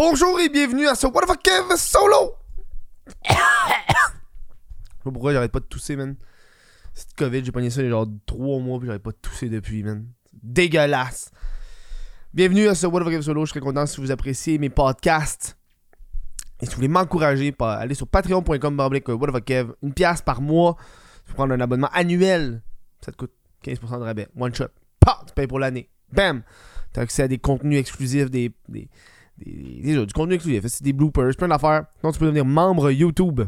Bonjour et bienvenue à ce What the fuck Kev solo! Je sais pas pourquoi j'arrête pas de tousser, man? C'est Covid, j'ai pogné ça il y a genre 3 mois puis j'arrête pas de tousser depuis, man. Dégueulasse! Bienvenue à ce What the fuck Kev solo. Je serais content si vous appréciez mes podcasts. Et si vous voulez m'encourager, pas aller sur patreon.com barblique What the fuck Kev. Une pièce par mois. Peux prendre un abonnement annuel. Ça te coûte 15% de rabais. One shot. Pah! Tu payes pour l'année. Bam! T'as accès à des contenus exclusifs, des, des, des- du contenu exclusif, c'est des bloopers, plein d'affaires. Sinon, tu peux devenir membre YouTube.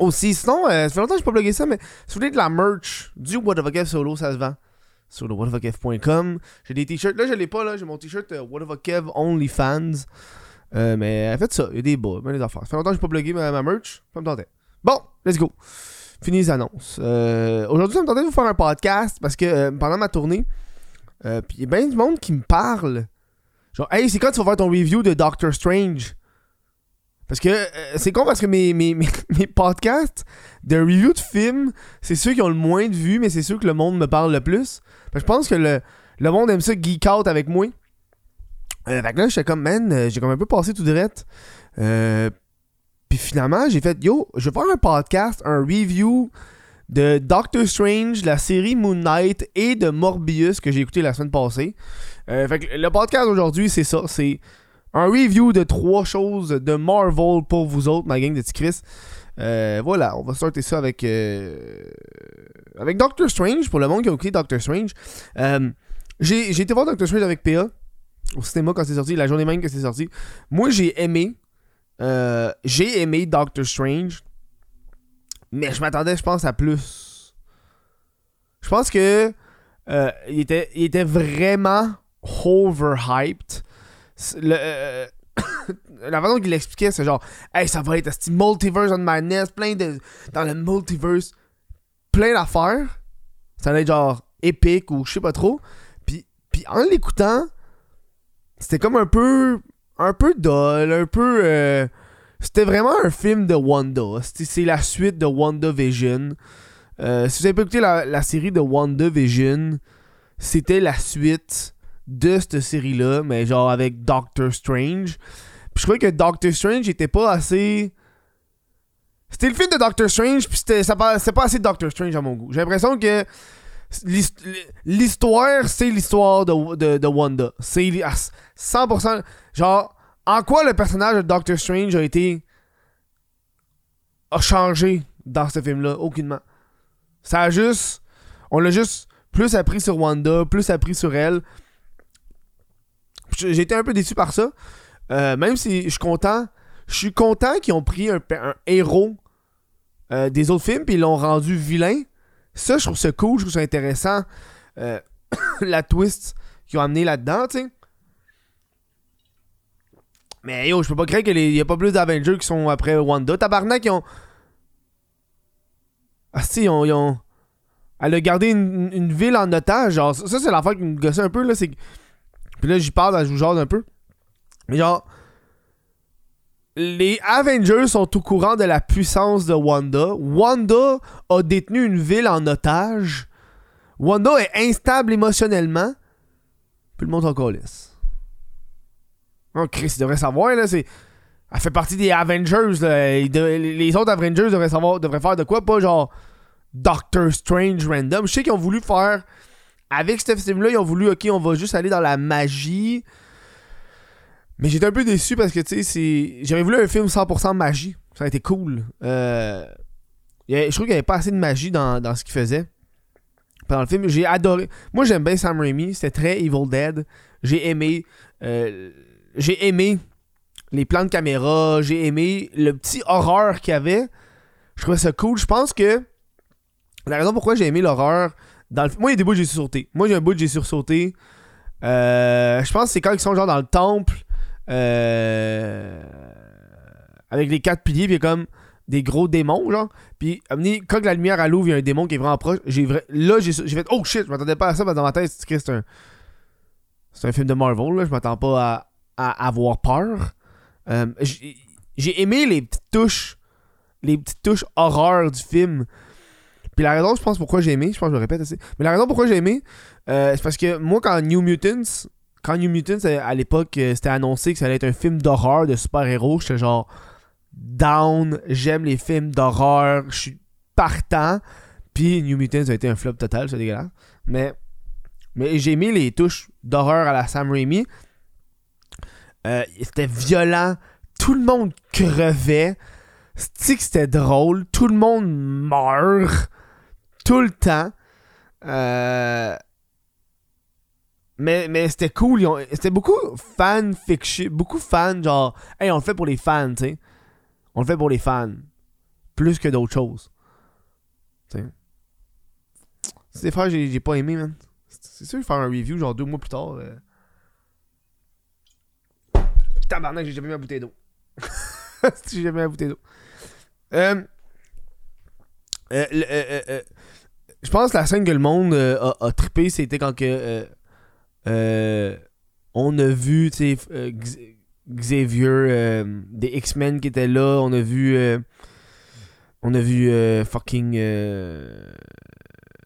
Aussi, sinon, euh, ça fait longtemps que j'ai pas blogué ça, mais si vous voulez de la merch du What the Fuck Kev solo, ça se vend sur le. J'ai des t-shirts, là je l'ai pas, là, j'ai mon t-shirt euh, What the Fuck Kev OnlyFans. Euh, mais faites ça, il y a des bas, des affaires. Ça fait longtemps que j'ai pas blogué ma, merch, ça me tentait. Bon, let's go. Fini les annonces. Euh, Aujourd'hui, ça me tentait de vous faire un podcast parce que euh, pendant ma tournée, euh, puis il y a bien du monde qui me parle. Genre, hey, c'est quand tu vas faire ton review de Doctor Strange? Parce que euh, c'est con parce que mes, mes, mes, podcasts de review de films, c'est ceux qui ont le moins de vues, mais c'est ceux que le monde me parle le plus. Que je pense que le, le monde aime ça geek out avec moi. Euh, fait que là, j'étais comme, man, euh, j'ai comme un peu passé tout direct. Euh, puis finalement, j'ai fait, yo, je vais faire un podcast, un review de Doctor Strange, la série Moon Knight et de Morbius que j'ai écouté la semaine passée. Euh, fait que le podcast aujourd'hui, c'est ça. C'est un review de trois choses de Marvel pour vous autres, ma gang de Chris. Euh, voilà, on va sortir ça avec euh, avec Doctor Strange pour le monde qui a écouté Doctor Strange. Euh, j'ai été voir Doctor Strange avec PA au cinéma quand c'est sorti, la journée même que c'est sorti. Moi, j'ai aimé. j'ai aimé Doctor Strange. Mais je m'attendais, je pense, à plus. Je pense que il, était, il était vraiment overhyped. Le, euh, la façon qu'il l'expliquait, c'est genre, hey, ça va être un multiverse on madness, plein de. Dans le multiverse, plein d'affaires. Ça allait être genre épique ou je sais pas trop. Puis, puis en l'écoutant, c'était comme un peu. Un peu dull, un peu. euh, c'était vraiment un film de Wanda. C'est la suite de WandaVision. Euh, si vous avez pas écouté la, la série de WandaVision, c'était la suite de cette série-là, mais genre avec Doctor Strange. Puis je trouvais que Doctor Strange était pas assez. C'était le film de Doctor Strange, puis c'était pas- pas assez Doctor Strange à mon goût. J'ai l'impression que l'hist- l'histoire, c'est l'histoire de, de, de Wanda. C'est à 100%. Genre, en quoi le personnage de Doctor Strange a été. a changé dans ce film-là? Aucunement. Ça a juste. On l'a juste plus appris sur Wanda, plus appris sur elle. J'ai été un peu déçu par ça. Euh, même si je suis content. Je suis content qu'ils ont pris un, héros euh, des autres films puis ils l'ont rendu vilain. Ça, je trouve ça cool, je trouve ça intéressant. Euh, la twist qu'ils ont amené là-dedans, tu. Mais yo, je peux pas croire qu'il y a pas plus d'Avengers qui sont après Wanda. Tabarnak, ils ont. Ah, si, ils ont, ils ont- Elle a gardé une, ville en otage. Genre, ça, c'est l'affaire qui me gossait un peu, là. C'est Puis là, j'y parle, vous jase un peu. Mais genre. Les Avengers sont au courant de la puissance de Wanda. Wanda a détenu une ville en otage. Wanda est instable émotionnellement. Puis le monde en calisse. Oh, Chris, il devrait savoir, là. C'est... Elle fait partie des Avengers, là. Les autres Avengers devraient savoir, devraient faire de quoi, pas genre Doctor Strange random. Je sais qu'ils ont voulu faire. Avec ce film-là, ils ont voulu, ok, on va juste aller dans la magie. Mais j'étais un peu déçu parce que, tu sais, c'est. J'aurais voulu un film 100% magie. Ça aurait été cool. Euh... Je trouve qu'il n'y avait pas assez de magie dans, dans ce qu'il faisait. Pendant le film, j'ai adoré. Moi, j'aime bien Sam Raimi. C'était très Evil Dead. J'ai aimé. euh, J'ai aimé les plans de caméra. J'ai aimé le petit horreur qu'il y avait. Je trouvais ça cool. Je pense que la raison pourquoi j'ai aimé l'horreur Moi, il y a des bouts j'ai sursauté. Moi, j'ai un bout j'ai sursauté. Euh, je pense que c'est quand ils sont genre dans le temple. euh, avec les quatre piliers, puis il y a comme des gros démons, genre. Puis, quand la lumière à l'ouvre, il y a un démon qui est vraiment proche. Là, j'ai fait Oh shit, je m'attendais pas à ça, parce que dans ma tête, c'est un. C'est un film de Marvel, là. Je m'attends pas à, avoir peur. Euh, j'ai j'ai aimé les petites touches. Les petites touches horreur du film. Puis la raison, je pense, pourquoi j'ai aimé, je pense que je le répète assez. Mais la raison pourquoi j'ai aimé, euh, c'est parce que moi, quand New Mutants, quand New Mutants, euh, à l'époque, euh, c'était annoncé que ça allait être un film d'horreur de super-héros, j'étais genre down, j'aime les films d'horreur, je suis partant. Puis New Mutants a été un flop total, c'est dégueulasse. Mais, mais j'ai mis les touches d'horreur à la Sam Raimi. C'était violent, tout le monde crevait. C'était drôle, tout le monde meurt tout le temps. Euh, mais, mais c'était cool. C'était beaucoup fan fiction. Beaucoup fan, genre, hey, on le fait pour les fans, tu sais. On le fait pour les fans. Plus que d'autres choses. Tu sais. C'est frères j'ai pas aimé, man. C'est sûr, faire un review, genre deux mois plus tard. Euh... Tabarnak, j'ai jamais mis ma bouteille d'eau. j'ai jamais mis ma bouteille d'eau. Euh, euh, euh, euh, je pense que la scène que le monde a, a trippé, c'était quand que on a vu Xavier des X-Men qui était là, on a vu on a vu fucking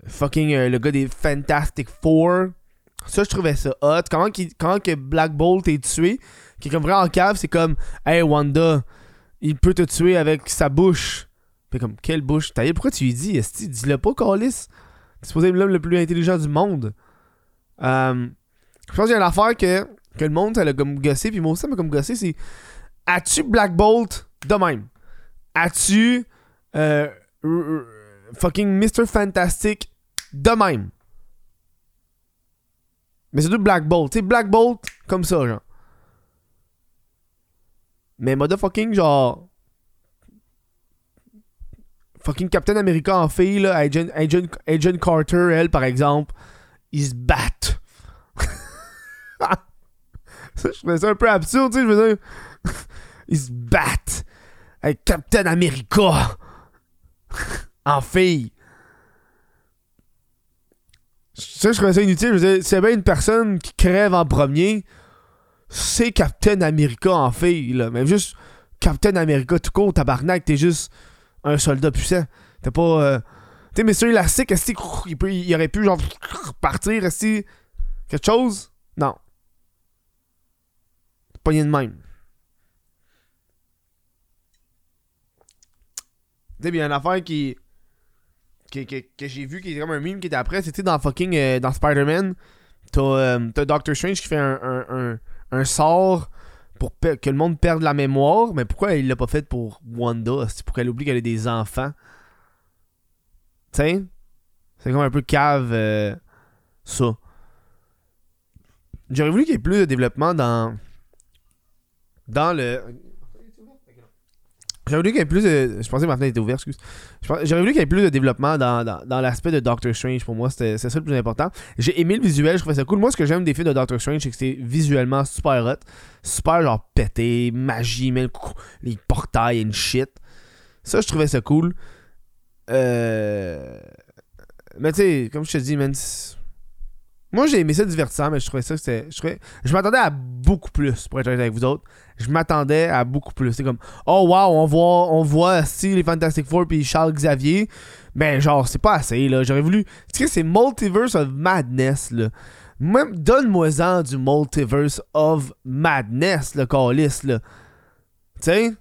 fucking le gars des Fantastic Four. Ça, je trouvais ça hot. Comment, que Black Bolt est tué, qui est comme vraiment en cave, c'est comme Hey Wanda, il peut te tuer avec sa bouche. Fait comme, quelle bouche T'as pourquoi tu lui dis Esti, dis-le pas, Carlis. T'es supposé l'homme le plus intelligent du monde. Euh, je pense qu'il y a une affaire que, que le monde, ça l'a comme gossé, puis moi aussi, ça m'a comme gossé, c'est As-tu Black Bolt de même? As-tu euh, fucking Mr. Fantastic de même? Mais c'est tout Black Bolt. Tu sais, Black Bolt comme ça, genre. Mais motherfucking, genre. Fucking Captain America en fille, là, Agent, Agent, Agent Carter, elle, par exemple, ils se battent. ça, je trouvais ça un peu absurde, tu sais, je veux dire. ils se battent avec Captain America en fille. Ça, je trouvais ça inutile. Je veux dire, c'est bien une personne qui crève en premier c'est Captain America en fille, là. Mais juste Captain America tout court, tabarnak, t'es juste un soldat puissant. T'es pas. Euh... Tu sais, Monsieur Elastique, est-ce qu'il il aurait pu, genre, partir, est quelque chose? Non. Pas de même. Tu sais, il une affaire qui. que, que, que j'ai vu qui est comme un meme qui était après, c'était dans fucking. Euh, dans Spider-Man. T'as euh, Doctor Strange qui fait un, un un sort pour que le monde perde la mémoire, mais pourquoi il l'a pas fait pour Wanda? C'est pour qu'elle oublie qu'elle a des enfants? Sais C'est comme un peu cave, euh, ça. J'aurais voulu qu'il y ait plus de développement dans. Dans le. J'aurais voulu qu'il y ait plus de. Je pensais était excuse. Qu'il y plus de développement dans, dans, l'aspect de Doctor Strange. Pour moi, c'était ça le plus important. J'ai aimé le visuel, je trouvais ça cool. Moi, ce que j'aime des films de Doctor Strange, c'est que c'est visuellement super hot. Super genre pété, magie, même les portails et shit. Ça, je trouvais ça cool. Euh. Mais tu sais, comme je te dis, man, moi, j'ai aimé ça divertissant, mais je trouvais ça que c'était. Je, je m'attendais à beaucoup plus, pour être honnête avec vous autres. Je m'attendais à beaucoup plus. C'est comme, oh wow, on voit, on voit si les Fantastic Four puis Charles Xavier. Ben, genre, c'est pas assez, là. J'aurais voulu. Tu sais, c'est Multiverse of Madness, là. Même, donne-moi-en du Multiverse of Madness, le calice, là. Tu sais?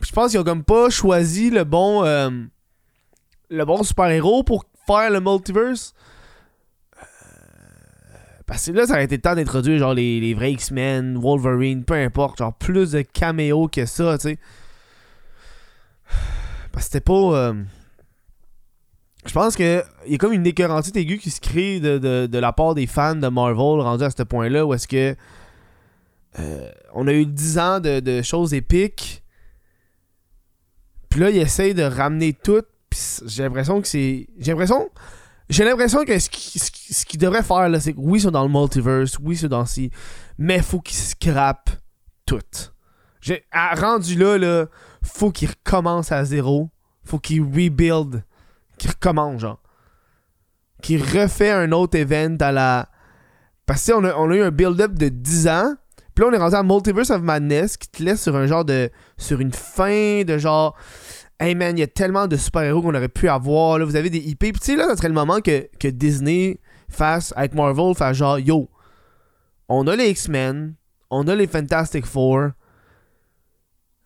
Je pense qu'ils ont comme pas choisi le bon. Euh, le bon super-héros pour le multiverse? Euh, parce que là, ça aurait été le temps d'introduire genre les, les vrais X-Men, Wolverine, peu importe, genre plus de caméos que ça, tu sais. Parce que c'était pas. Euh, je pense que il y a comme une écœurantite aiguë qui se crée de, de, la part des fans de Marvel rendu à ce point-là où est-ce que euh, on a eu 10 ans de, de choses épiques. Puis là, ils essayent de ramener tout j'ai l'impression que c'est. J'ai l'impression. J'ai l'impression que ce qu'ils ce devraient faire, là, c'est que oui, ils sont dans le multiverse, oui, ils sont dans ci, mais faut qu'ils scrapent tout. J'ai, rendu là, là, faut qu'ils recommencent à zéro. Faut qu'ils rebuild. Qu'ils recommencent, genre. Qu'ils refait un autre event à la. Parce que on a, on a eu un build-up de 10 ans. Puis là, on est rendu à Multiverse of Madness qui te laisse sur un genre de. Sur une fin de genre Hey man, il y a tellement de super-héros qu'on aurait pu avoir. Là. Vous avez des IP. Puis tu sais, là, ça serait le moment que, que Disney fasse, avec Marvel, faire genre, yo, on a les X-Men, on a les Fantastic Four,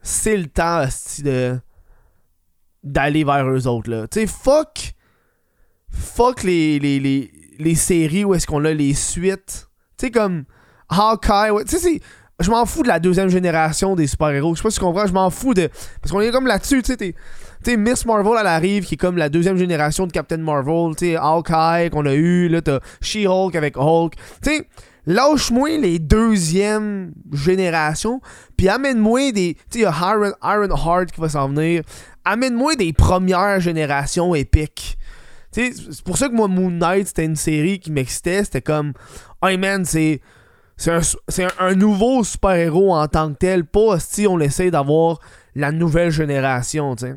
c'est le temps de d'aller vers eux autres là. Tu sais, fuck fuck les, les, les, les séries où est-ce qu'on a les suites. Tu sais comme Hawkeye, tu sais je m'en fous de la deuxième génération des super-héros. Je sais pas si tu comprends, je m'en fous de parce qu'on est comme là-dessus, tu sais t'es- tu sais, Miss Marvel, elle arrive, qui est comme la deuxième génération de Captain Marvel. Tu sais, Hawkeye qu'on a eu. Là, t'as She-Hulk avec Hulk. Tu sais, lâche-moi les deuxièmes générations. Puis amène-moi des. Tu sais, y a Iron, Iron Heart qui va s'en venir. Amène-moi des premières générations épiques. Tu sais, c'est pour ça que moi, Moon Knight, c'était une série qui m'excitait. C'était comme. Hey man, c'est. C'est un, c'est nouveau super-héros en tant que tel. Pas si on essaie d'avoir la nouvelle génération, tu sais.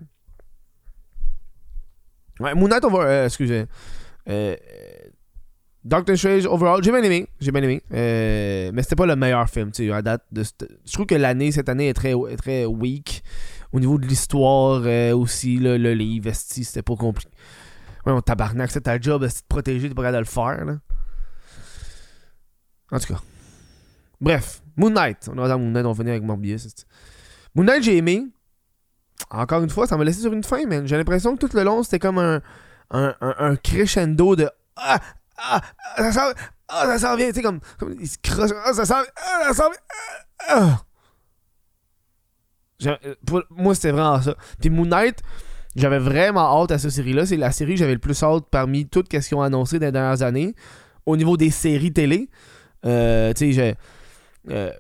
Ouais, on va. euh, excusez. Euh, Doctor Strange, overall, j'ai bien aimé. J'ai bien aimé. Euh, mais c'était pas le meilleur film, à date. Je trouve que l'année, cette année, est très, très weak. Au niveau de l'histoire euh, aussi, là, le livre, c'était pas compliqué. Ouais, on tabarnak, c'est ta job, esti, de protéger, t'es pas de le faire, là. En tout cas. Bref, Moon Knight. On est dans Moon Knight, on finit avec Morbius. Moon Knight, j'ai aimé. Encore une fois, ça m'a laissé sur une fin, man. J'ai l'impression que tout le long, c'était comme un, un, crescendo de Ah, ah, ah, ça s'en ah, ça s'en vient. Tu sais, comme, comme il se croche. Ah, ça s'en. Ah, ça s'en vient. Ah, ah. Euh, moi, c'était vraiment ça. Puis Moon Knight, j'avais vraiment hâte à cette série-là. C'est la série que j'avais le plus hâte parmi toutes ce qu'ils ont annoncé dans les dernières années. Au niveau des séries télé, euh, tu sais, j'ai. Euh,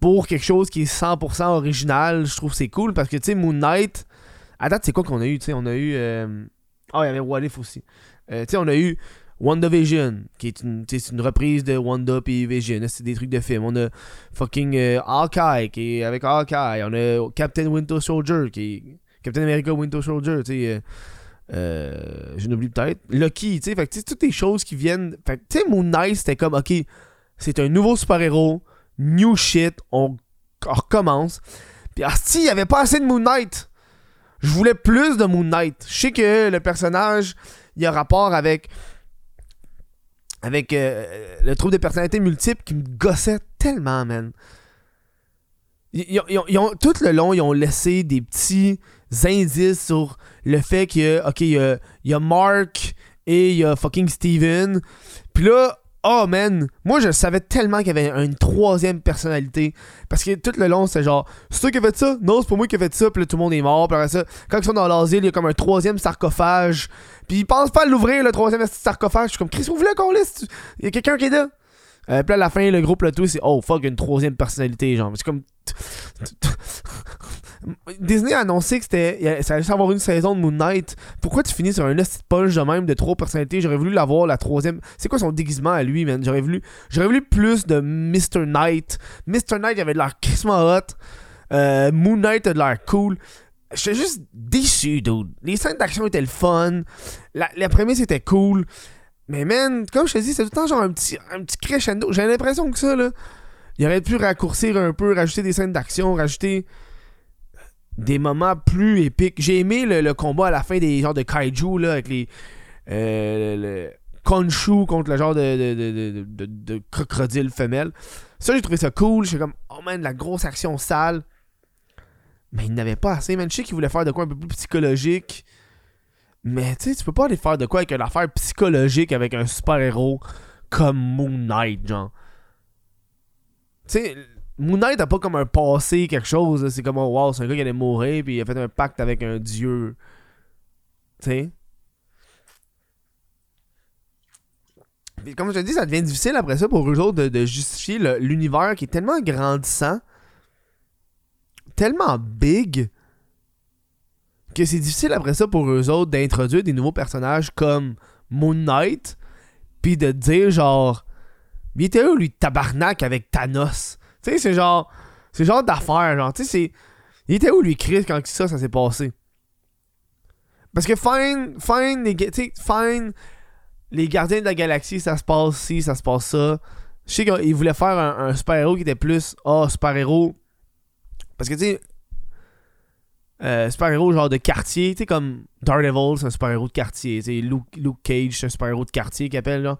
pour quelque chose qui est 100% original, je trouve c'est cool parce que, tu sais, Moon Knight, à date, c'est quoi qu'on a eu, tu sais, on a eu... euh, Ah, il y avait What aussi. Euh, tu sais, on a eu WandaVision, qui est une, une reprise de Wanda puis Vision, c'est des trucs de film. On a fucking euh, Hawkeye, qui est avec Hawkeye. On a Captain Winter Soldier, qui. Captain America Winter Soldier, tu sais... je n'oublie peut-être. Lucky, tu sais, fait que tu sais, toutes les choses qui viennent. Tu sais, Moon Knight, c'était comme, ok, c'est un nouveau super-héros, new shit, on, recommence. Puis, si il n'y avait pas assez de Moon Knight. Je voulais plus de Moon Knight. Je sais que le personnage, il y a rapport avec. Avec euh, le trouble de personnalité multiple qui me gossait tellement, man. Ils, ont- tout le long, ils ont laissé des petits indices sur le fait que, ok, y a Mark et il y a fucking Steven. Puis là, oh man, moi je savais tellement qu'il y avait une troisième personnalité. Parce que tout le long, c'est genre, c'est toi qui as fait ça? Non, c'est pas moi qui ai fait ça. Puis tout le monde est mort. Puis après ça, quand ils sont dans l'asile, il y a comme un troisième sarcophage. Puis ils pensent pas à l'ouvrir, le troisième sarcophage. Je suis comme, Chris, ouvre-le qu'on laisse. Il y a quelqu'un qui est là. Euh, puis à la fin, le groupe, le tout, c'est oh fuck, une troisième personnalité, genre. C'est comme. Disney a annoncé que c'était ça allait avoir une saison de Moon Knight. Pourquoi tu finis sur un petit punch de même de trois personnalités? J'aurais voulu l'avoir la troisième. C'est quoi son déguisement à lui, man? J'aurais voulu, j'aurais voulu plus de Mr. Knight. Mr. Knight avait de l'air crissement hot. Euh, Moon Knight a de l'air cool. J'étais juste déçu, dude. Les scènes d'action étaient le fun. La, la prémisse était cool. Mais man, comme je te dis, c'est tout le temps genre un petit, un petit crescendo. J'ai l'impression que ça, là, il aurait pu raccourcir un peu, rajouter des scènes d'action, rajouter des moments plus épiques. J'ai aimé le, le combat à la fin des genres de kaiju, là, avec les. Euh, le Khonshu contre le genre de, de, de, de, de- de crocodile femelle. Ça, j'ai trouvé ça cool. J'étais comme, oh man, la grosse action sale. Mais il n'avait pas assez, man. Je sais qu'il voulait faire de quoi un peu plus psychologique. Mais tu sais, tu peux pas aller faire de quoi avec une affaire psychologique avec un super-héros comme Moon Knight, genre. Tu sais, Moon Knight a pas comme un passé, quelque chose. C'est comme, oh, wow, c'est un gars qui allait mourir, puis il a fait un pacte avec un dieu. Tu sais? Comme je te dis, ça devient difficile après ça pour eux autres de, justifier l'univers qui est tellement grandissant, tellement big, que c'est difficile après ça pour eux autres d'introduire des nouveaux personnages comme Moon Knight, puis de dire genre, il était où lui tabarnak avec Thanos? Tu sais, c'est genre, c'est genre d'affaire, genre, tu sais, il était où lui Chris quand ça, ça s'est passé? Parce que fine, fine, les, fine, les gardiens de la galaxie, ça se passe ci, ça se passe ça. Je sais qu'il voulait faire un, super-héros qui était plus, ah, super-héros. Parce que, tu sais, euh, super-héros genre de quartier, tu sais, comme Daredevil, c'est un super-héros de quartier. Tu Luke, Luke Cage, c'est un super-héros de quartier qu'il appelle, là.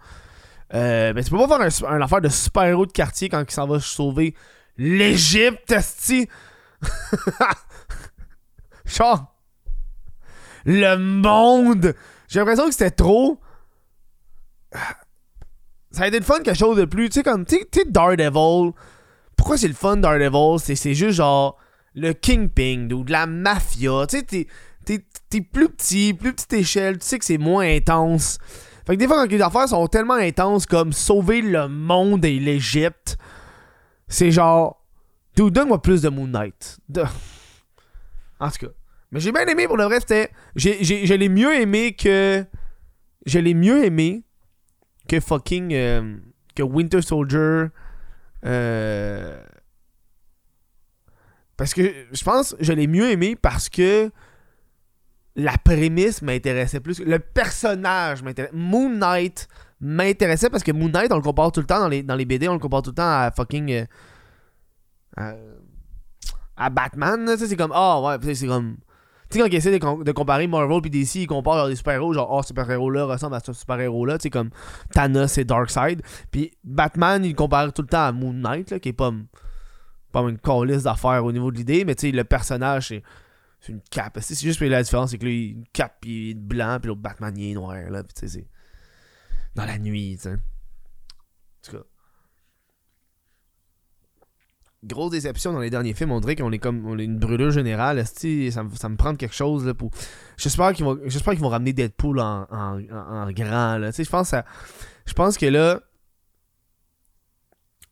Euh, ben, tu peux pas faire un, affaire de super-héros de quartier quand il s'en va sauver l'Égypte, esti. Genre, le monde. J'ai l'impression que c'était trop. Ça a été le fun quelque chose de plus. Tu sais, comme, tu Daredevil. Pourquoi c'est le fun, Daredevil? C'est juste genre le Kingpin ou de la mafia. Tu sais, t'es plus petit, plus petite échelle. Tu sais que c'est moins intense. Fait que des fois, quand les affaires sont tellement intenses comme sauver le monde et l'Égypte, c'est genre. Dude, donne-moi plus de Moon Knight. En tout cas. Mais j'ai bien aimé pour le vrai, c'était. Je l'ai mieux aimé que. Je l'ai mieux aimé que fucking. Euh, que Winter Soldier. Euh, parce que je pense je l'ai mieux aimé parce que la prémisse m'intéressait plus. Le personnage m'intéressait. Moon Knight m'intéressait parce que Moon Knight, on le compare tout le temps dans les, dans les BD, on le compare tout le temps à fucking. Euh, à, Batman. C'est comme. Ah oh, ouais, c'est comme. Tu sais, quand ils essaient de, comparer Marvel puis DC, ils comparent des super-héros, genre, oh, super-héros-là ressemble à ce super-héros-là, tu sais, comme Thanos et Darkseid. Puis Batman, il compare tout le temps à Moon Knight, là, qui est pas, pas une calice d'affaires au niveau de l'idée, mais tu sais, le personnage, c'est c'est une cape. C'est juste la différence, c'est que lui, une cape, il est blanc, puis l'autre Batman, il est noir, là. Tu sais, c'est. Dans la nuit, tu. En tout cas. Grosse déception dans les derniers films, on dirait qu'on est comme on est une brûlure générale. Ça, ça me prend quelque chose pour. J'espère qu'ils vont, j'espère qu'ils vont ramener Deadpool en, en, en, grand. Là. Je pense, je pense que là,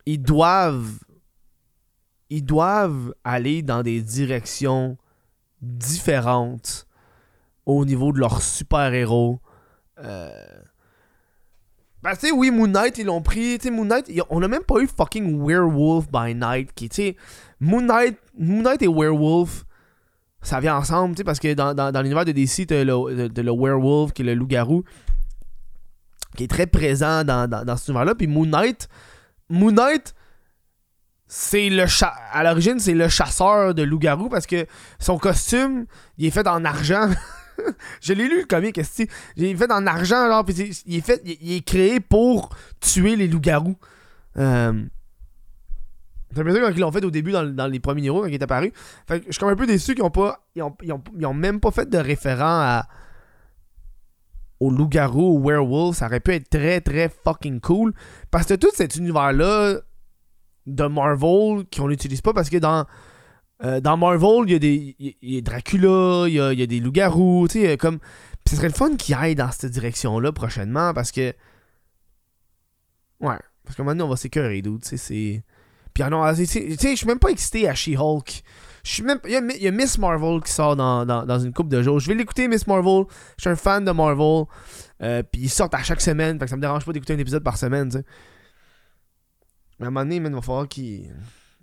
ils doivent, ils doivent aller dans des directions différentes au niveau de leurs super-héros. Euh... Ben, tu sais, oui, Moon Knight, ils l'ont pris. Tu Moon Knight, on a même pas eu fucking Werewolf by Night. Qui, tu sais, Moon Knight, Moon Knight et Werewolf, ça vient ensemble, tu parce que dans, dans, l'univers de DC, t'as le, le, Werewolf, qui est le loup-garou, qui est très présent dans, dans, dans cet univers-là. Puis Moon Knight, Moon Knight, c'est le à l'origine c'est le chasseur de loup-garou parce que son costume il est fait en argent je l'ai lu le comic il est fait en argent genre il est fait il est créé pour tuer les loups-garous. C'est un peu quand ils l'ont fait au début dans, les premiers numéros quand il est apparu. Fait que je suis comme un peu déçu qu'ils ont pas. Ils ont, ils même pas fait de référent à. Au loup-garou, au werewolf. Ça aurait pu être très très fucking cool. Parce que tout cet univers-là de Marvel qu'on n'utilise pas parce que dans, euh, dans Marvel, il y a des. Il y a Dracula, il y a, y a des loups-garous, tu sais, comme. Pis ce serait le fun qu'il aille dans cette direction-là prochainement parce que. Ouais. Parce que maintenant, on va s'écœurer, dude, tu sais, c'est. Puis non, tu sais, je suis même pas excité à She-Hulk. Même... Il, y a, Miss Marvel qui sort dans, dans, dans une coupe de jours. Je vais l'écouter, Miss Marvel. Je suis un fan de Marvel. Euh, puis ils sortent à chaque semaine. Fait que ça me dérange pas d'écouter un épisode par semaine, tu sais. À un moment donné, il va falloir qu'ils.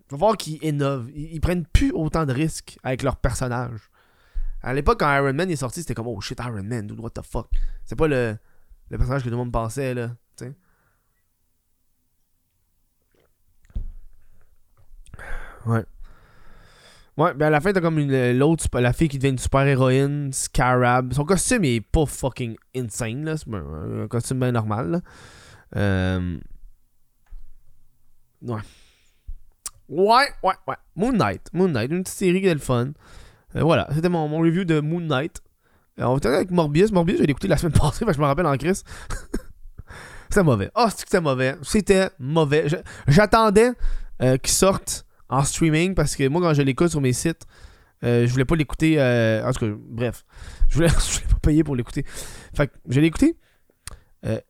va falloir qu'ils innovent. Ils, prennent plus autant de risques avec leur personnage. À l'époque, quand Iron Man est sorti, c'était comme Oh shit, Iron Man, dude, what the fuck? C'est pas le, le personnage que tout le monde pensait, là. sais. Ouais. Ouais, ben à la fin, t'as comme l'autre, la fille qui devient une super héroïne, Scarab. Son costume est pas fucking insane, là. C'est un, costume bien normal, là. Euh, Ouais. Ouais, ouais, ouais. Moon Knight. Moon Knight, une petite série qui est le fun. Euh, voilà, c'était mon, mon, review de Moon Knight. Euh, on était avec Morbius. Morbius, j'ai écouté la semaine passée, je me rappelle en crise. c'était mauvais. Oh, c'était mauvais. C'était mauvais. J'attendais euh, qu'il sorte en streaming parce que moi, quand je l'écoute sur mes sites, je voulais pas l'écouter. en tout cas, bref. Je voulais, je voulais pas payer pour l'écouter. Fait que je l'ai écouté.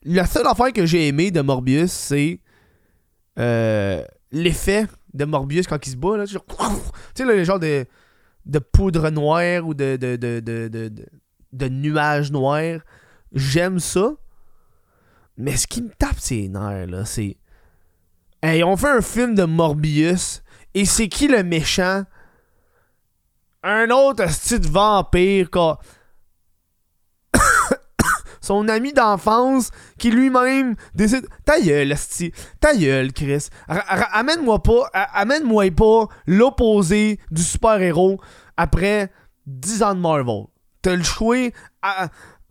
la seule affaire que j'ai aimé de Morbius, c'est euh, l'effet de Morbius quand il se bat, là, tu sais, le genre de, poudre noire ou de, de, de, de, de nuages noirs. J'aime ça. Mais ce qui me tape ses nerfs, là, c'est. Hey, on fait un film de Morbius. Et c'est qui le méchant? Un autre style vampire, quoi son ami d'enfance qui lui-même décide ta gueule sti ta gueule Chris amène-moi pas amène-moi pas l'opposé du super-héros après 10 ans de Marvel t'as le choix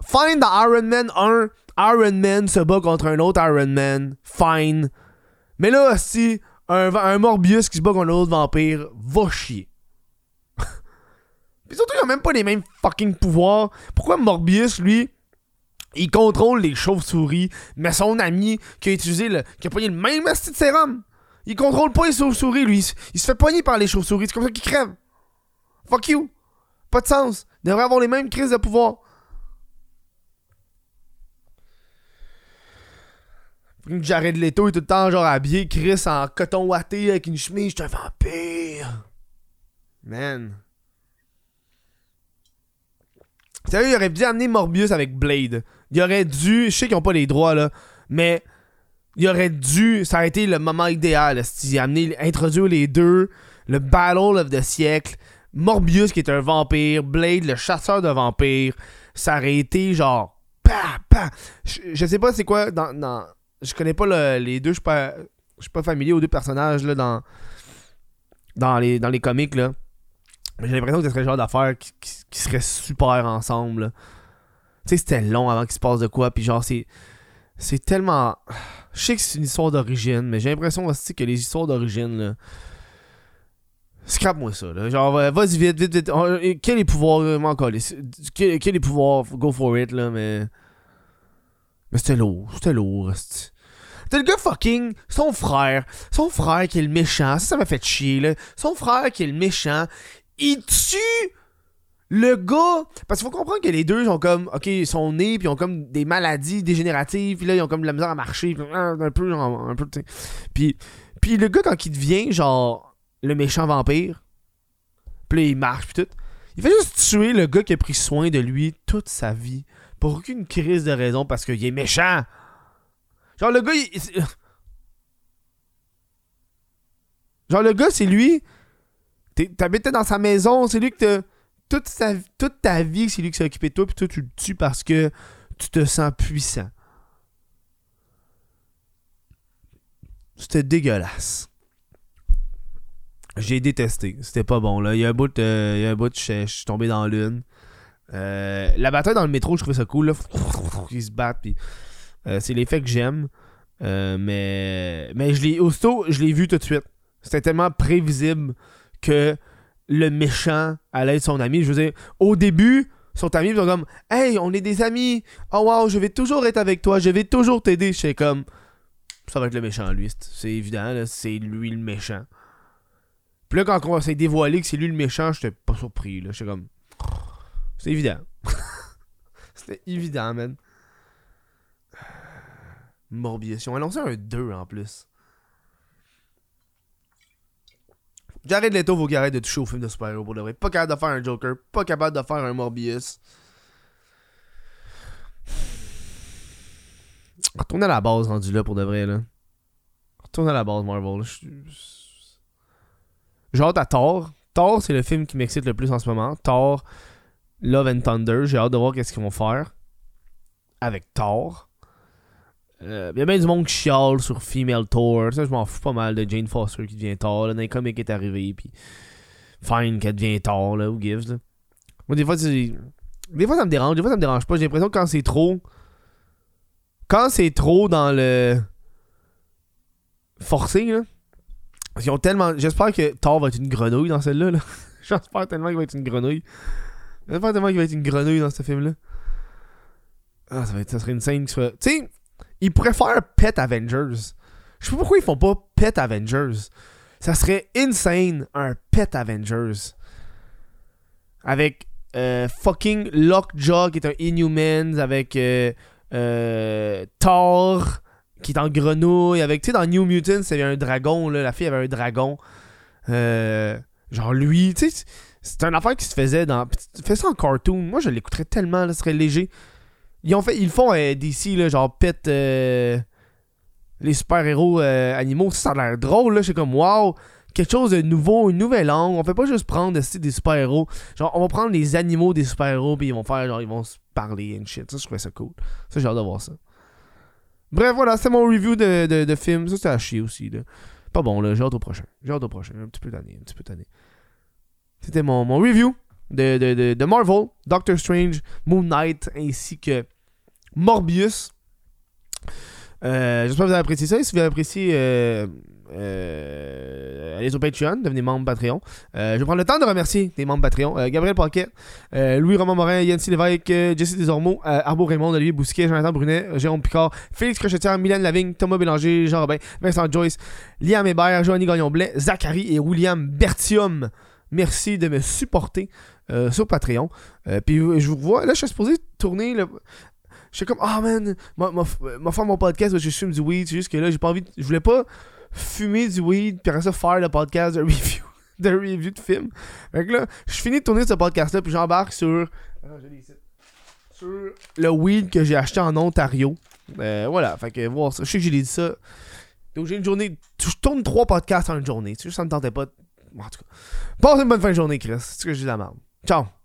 find the Iron Man 1 Iron Man se bat contre un autre Iron Man, fine. Mais là, si un, Morbius qui se bat contre un autre vampire, va chier. Puis surtout, il a même pas les mêmes fucking pouvoirs. Pourquoi Morbius, lui, il contrôle les chauves-souris, mais son ami qui a utilisé le. qui a pogné le même asti de sérum, il contrôle pas les chauves-souris, lui. Il se fait pogner par les chauves-souris. C'est comme ça qu'il crève. Fuck you. Pas de sens. Il devrait avoir les mêmes crises de pouvoir. Jared Leto est tout le temps genre habillé, Chris en coton watté avec une chemise, je un vampire. Man. Sérieux, il aurait dû amener Morbius avec Blade. Il aurait dû, je sais qu'ils ont pas les droits là, mais il aurait dû, ça aurait été le moment idéal, si amené, introduire les deux, le battle of the siècle, Morbius qui est un vampire, Blade le chasseur de vampires, ça aurait été genre. Je, sais pas c'est quoi dans, je connais pas les deux, je suis pas, suis pas familier aux deux personnages là dans, dans les, dans les comics là. J'ai l'impression que ce serait le genre d'affaire qui, serait super ensemble. Tu sais, c'était long avant qu'il se passe de quoi, puis genre c'est c'est tellement. Je sais que c'est une histoire d'origine, mais j'ai l'impression aussi que les histoires d'origine, là. Scrape-moi ça, là. Genre, vas-y vite, vite, vite. Quel est les pouvoirs, euh, encore Quel, quel est les pouvoirs, go for it, là, mais. Mais c'était lourd, c'était lourd, T'as le gars fucking, son frère, son frère qui est le méchant, ça, ça m'a fait chier, là. Son frère qui est le méchant, il tue le gars, parce qu'il faut comprendre que les deux sont comme, ok, ils sont nés, puis ils ont comme des maladies dégénératives, puis là, ils ont comme de la misère à marcher, hein, un peu, un peu, Puis, puis le gars, quand il devient, genre, le méchant vampire, puis là, il marche, puis tout, il fait juste tuer le gars qui a pris soin de lui toute sa vie, pour aucune crise de raison, parce qu'il est méchant. Genre, le gars, il... Genre, le gars, c'est lui. T'habitais dans sa maison, c'est lui que toute, ta vie, c'est lui qui s'est occupé de toi, puis toi, tu le tues parce que tu te sens puissant. C'était dégueulasse. J'ai détesté. C'était pas bon. Là. Il y a un bout, euh, il y a un bout je, suis tombé dans l'une. Euh, la bataille dans le métro, je trouvais ça cool. Là. Ils se battent. Puis, euh, c'est l'effet que j'aime. mais mais je l'ai, aussitôt, je l'ai vu tout de suite. C'était tellement prévisible que le méchant allait être son ami. Je veux dire, au début, son ami, ils comme Hey, on est des amis. Oh wow, je vais toujours être avec toi. Je vais toujours t'aider. Je comme Ça va être le méchant, lui. C'est évident, c'est lui le méchant. Puis là, quand on s'est dévoilé que c'est lui le méchant, j'étais pas surpris. Là. J'étais comme C'est évident. C'était évident, man. Morbius. Ils ont annoncé un 2 en plus. Jared Leto faut qu'il de toucher au film de super-héros pour de vrai. Pas capable de faire un Joker, pas capable de faire un Morbius. Retourne à la base rendu là pour de vrai là. Retourne à la base Marvel. J'ai hâte à Thor. Thor c'est le film qui m'excite le plus en ce moment. Thor, Love and Thunder. J'ai hâte de voir qu'est-ce qu'ils vont faire avec Thor. Euh, y a bien du monde qui chiale sur Female Tour. Ça, je m'en fous pas mal de Jane Foster qui devient tard. Là, dans les comics est arrivé. Puis fine qu'elle devient tard. Là, who gives. Là. Moi, des fois, des fois, ça me dérange. Des fois, ça me dérange pas. J'ai l'impression que quand c'est trop. Quand c'est trop dans le. Forcé, là. Parce qu'ils ont tellement. J'espère que Thor va être une grenouille dans celle-là. Là. J'espère tellement qu'il va être une grenouille. J'espère tellement qu'il va être une grenouille dans ce film-là. Ah, ça, va être... ça serait une scène qui soit. Tu sais ils pourraient faire Pet Avengers. Je sais pas pourquoi ils font pas Pet Avengers. Ça serait insane un Pet Avengers. Avec euh, fucking Lockjaw qui est un Inhumans, avec euh, euh, Thor qui est en grenouille, avec, tu sais, dans New Mutants, il y avait un dragon, là, la fille avait un dragon. genre lui, tu sais, c'est une affaire qui se faisait dans. Fais ça en cartoon, moi je l'écouterais tellement, là, serait léger. Ils, font euh, DC, genre pète euh, les super-héros euh, animaux. Ça, a l'air drôle, là. Je comme, waouh, quelque chose de nouveau, une nouvelle langue. On fait pas juste prendre des super-héros. Genre, on va prendre les animaux des super-héros, puis ils vont faire, genre, ils vont se parler and shit. Ça, je trouvais ça cool. Ça, j'ai hâte de voir ça. Bref, voilà, c'est mon review de, de, film. Ça, c'était à chier aussi, là. Pas bon, là. J'ai hâte au prochain. J'ai hâte au prochain. Un petit peu d'année, un petit peu d'année. C'était mon, mon review de, de, Marvel, Doctor Strange, Moon Knight ainsi que Morbius. Euh, J'espère que vous avez apprécié ça. Si vous avez apprécié, euh, euh, allez sur Patreon, devenez membre Patreon. Je vais prendre le temps de remercier les membres Patreon. Gabriel Paquet, Louis-Romain Morin, Yancy Lévesque, Jesse Desormeaux, Arbo Raymond, Olivier Bousquet, Jonathan Brunet, Jérôme Picard, Félix Crochetière, Mylène Lavigne, Thomas Bélanger, Jean Robin, Vincent Joyce, Liam Hébert, Joanny Gagnon-Blais, Zachary et William Bertium. Merci de me supporter euh, sur Patreon. Euh, puis je vous revois. Là, je suis supposé tourner. Le... Je suis comme, ah man, m'a m'a faire mon podcast je fume du weed. C'est juste que là, j'ai pas envie. de- Je voulais pas fumer du weed, puis après ça, faire le podcast de review de, review de film. Fait que là, je finis de tourner ce podcast-là, puis j'embarque sur. Ah. Sur le weed que j'ai acheté en Ontario. Euh, voilà, fait que voir ça. Je sais que j'ai dit ça. Donc j'ai une journée. Je tourne trois podcasts en une journée. Tu sais, ça me tentait pas. de- En tout cas. Passe une bonne fin de journée, Chris. C'est ce que dis à la merde. Chao.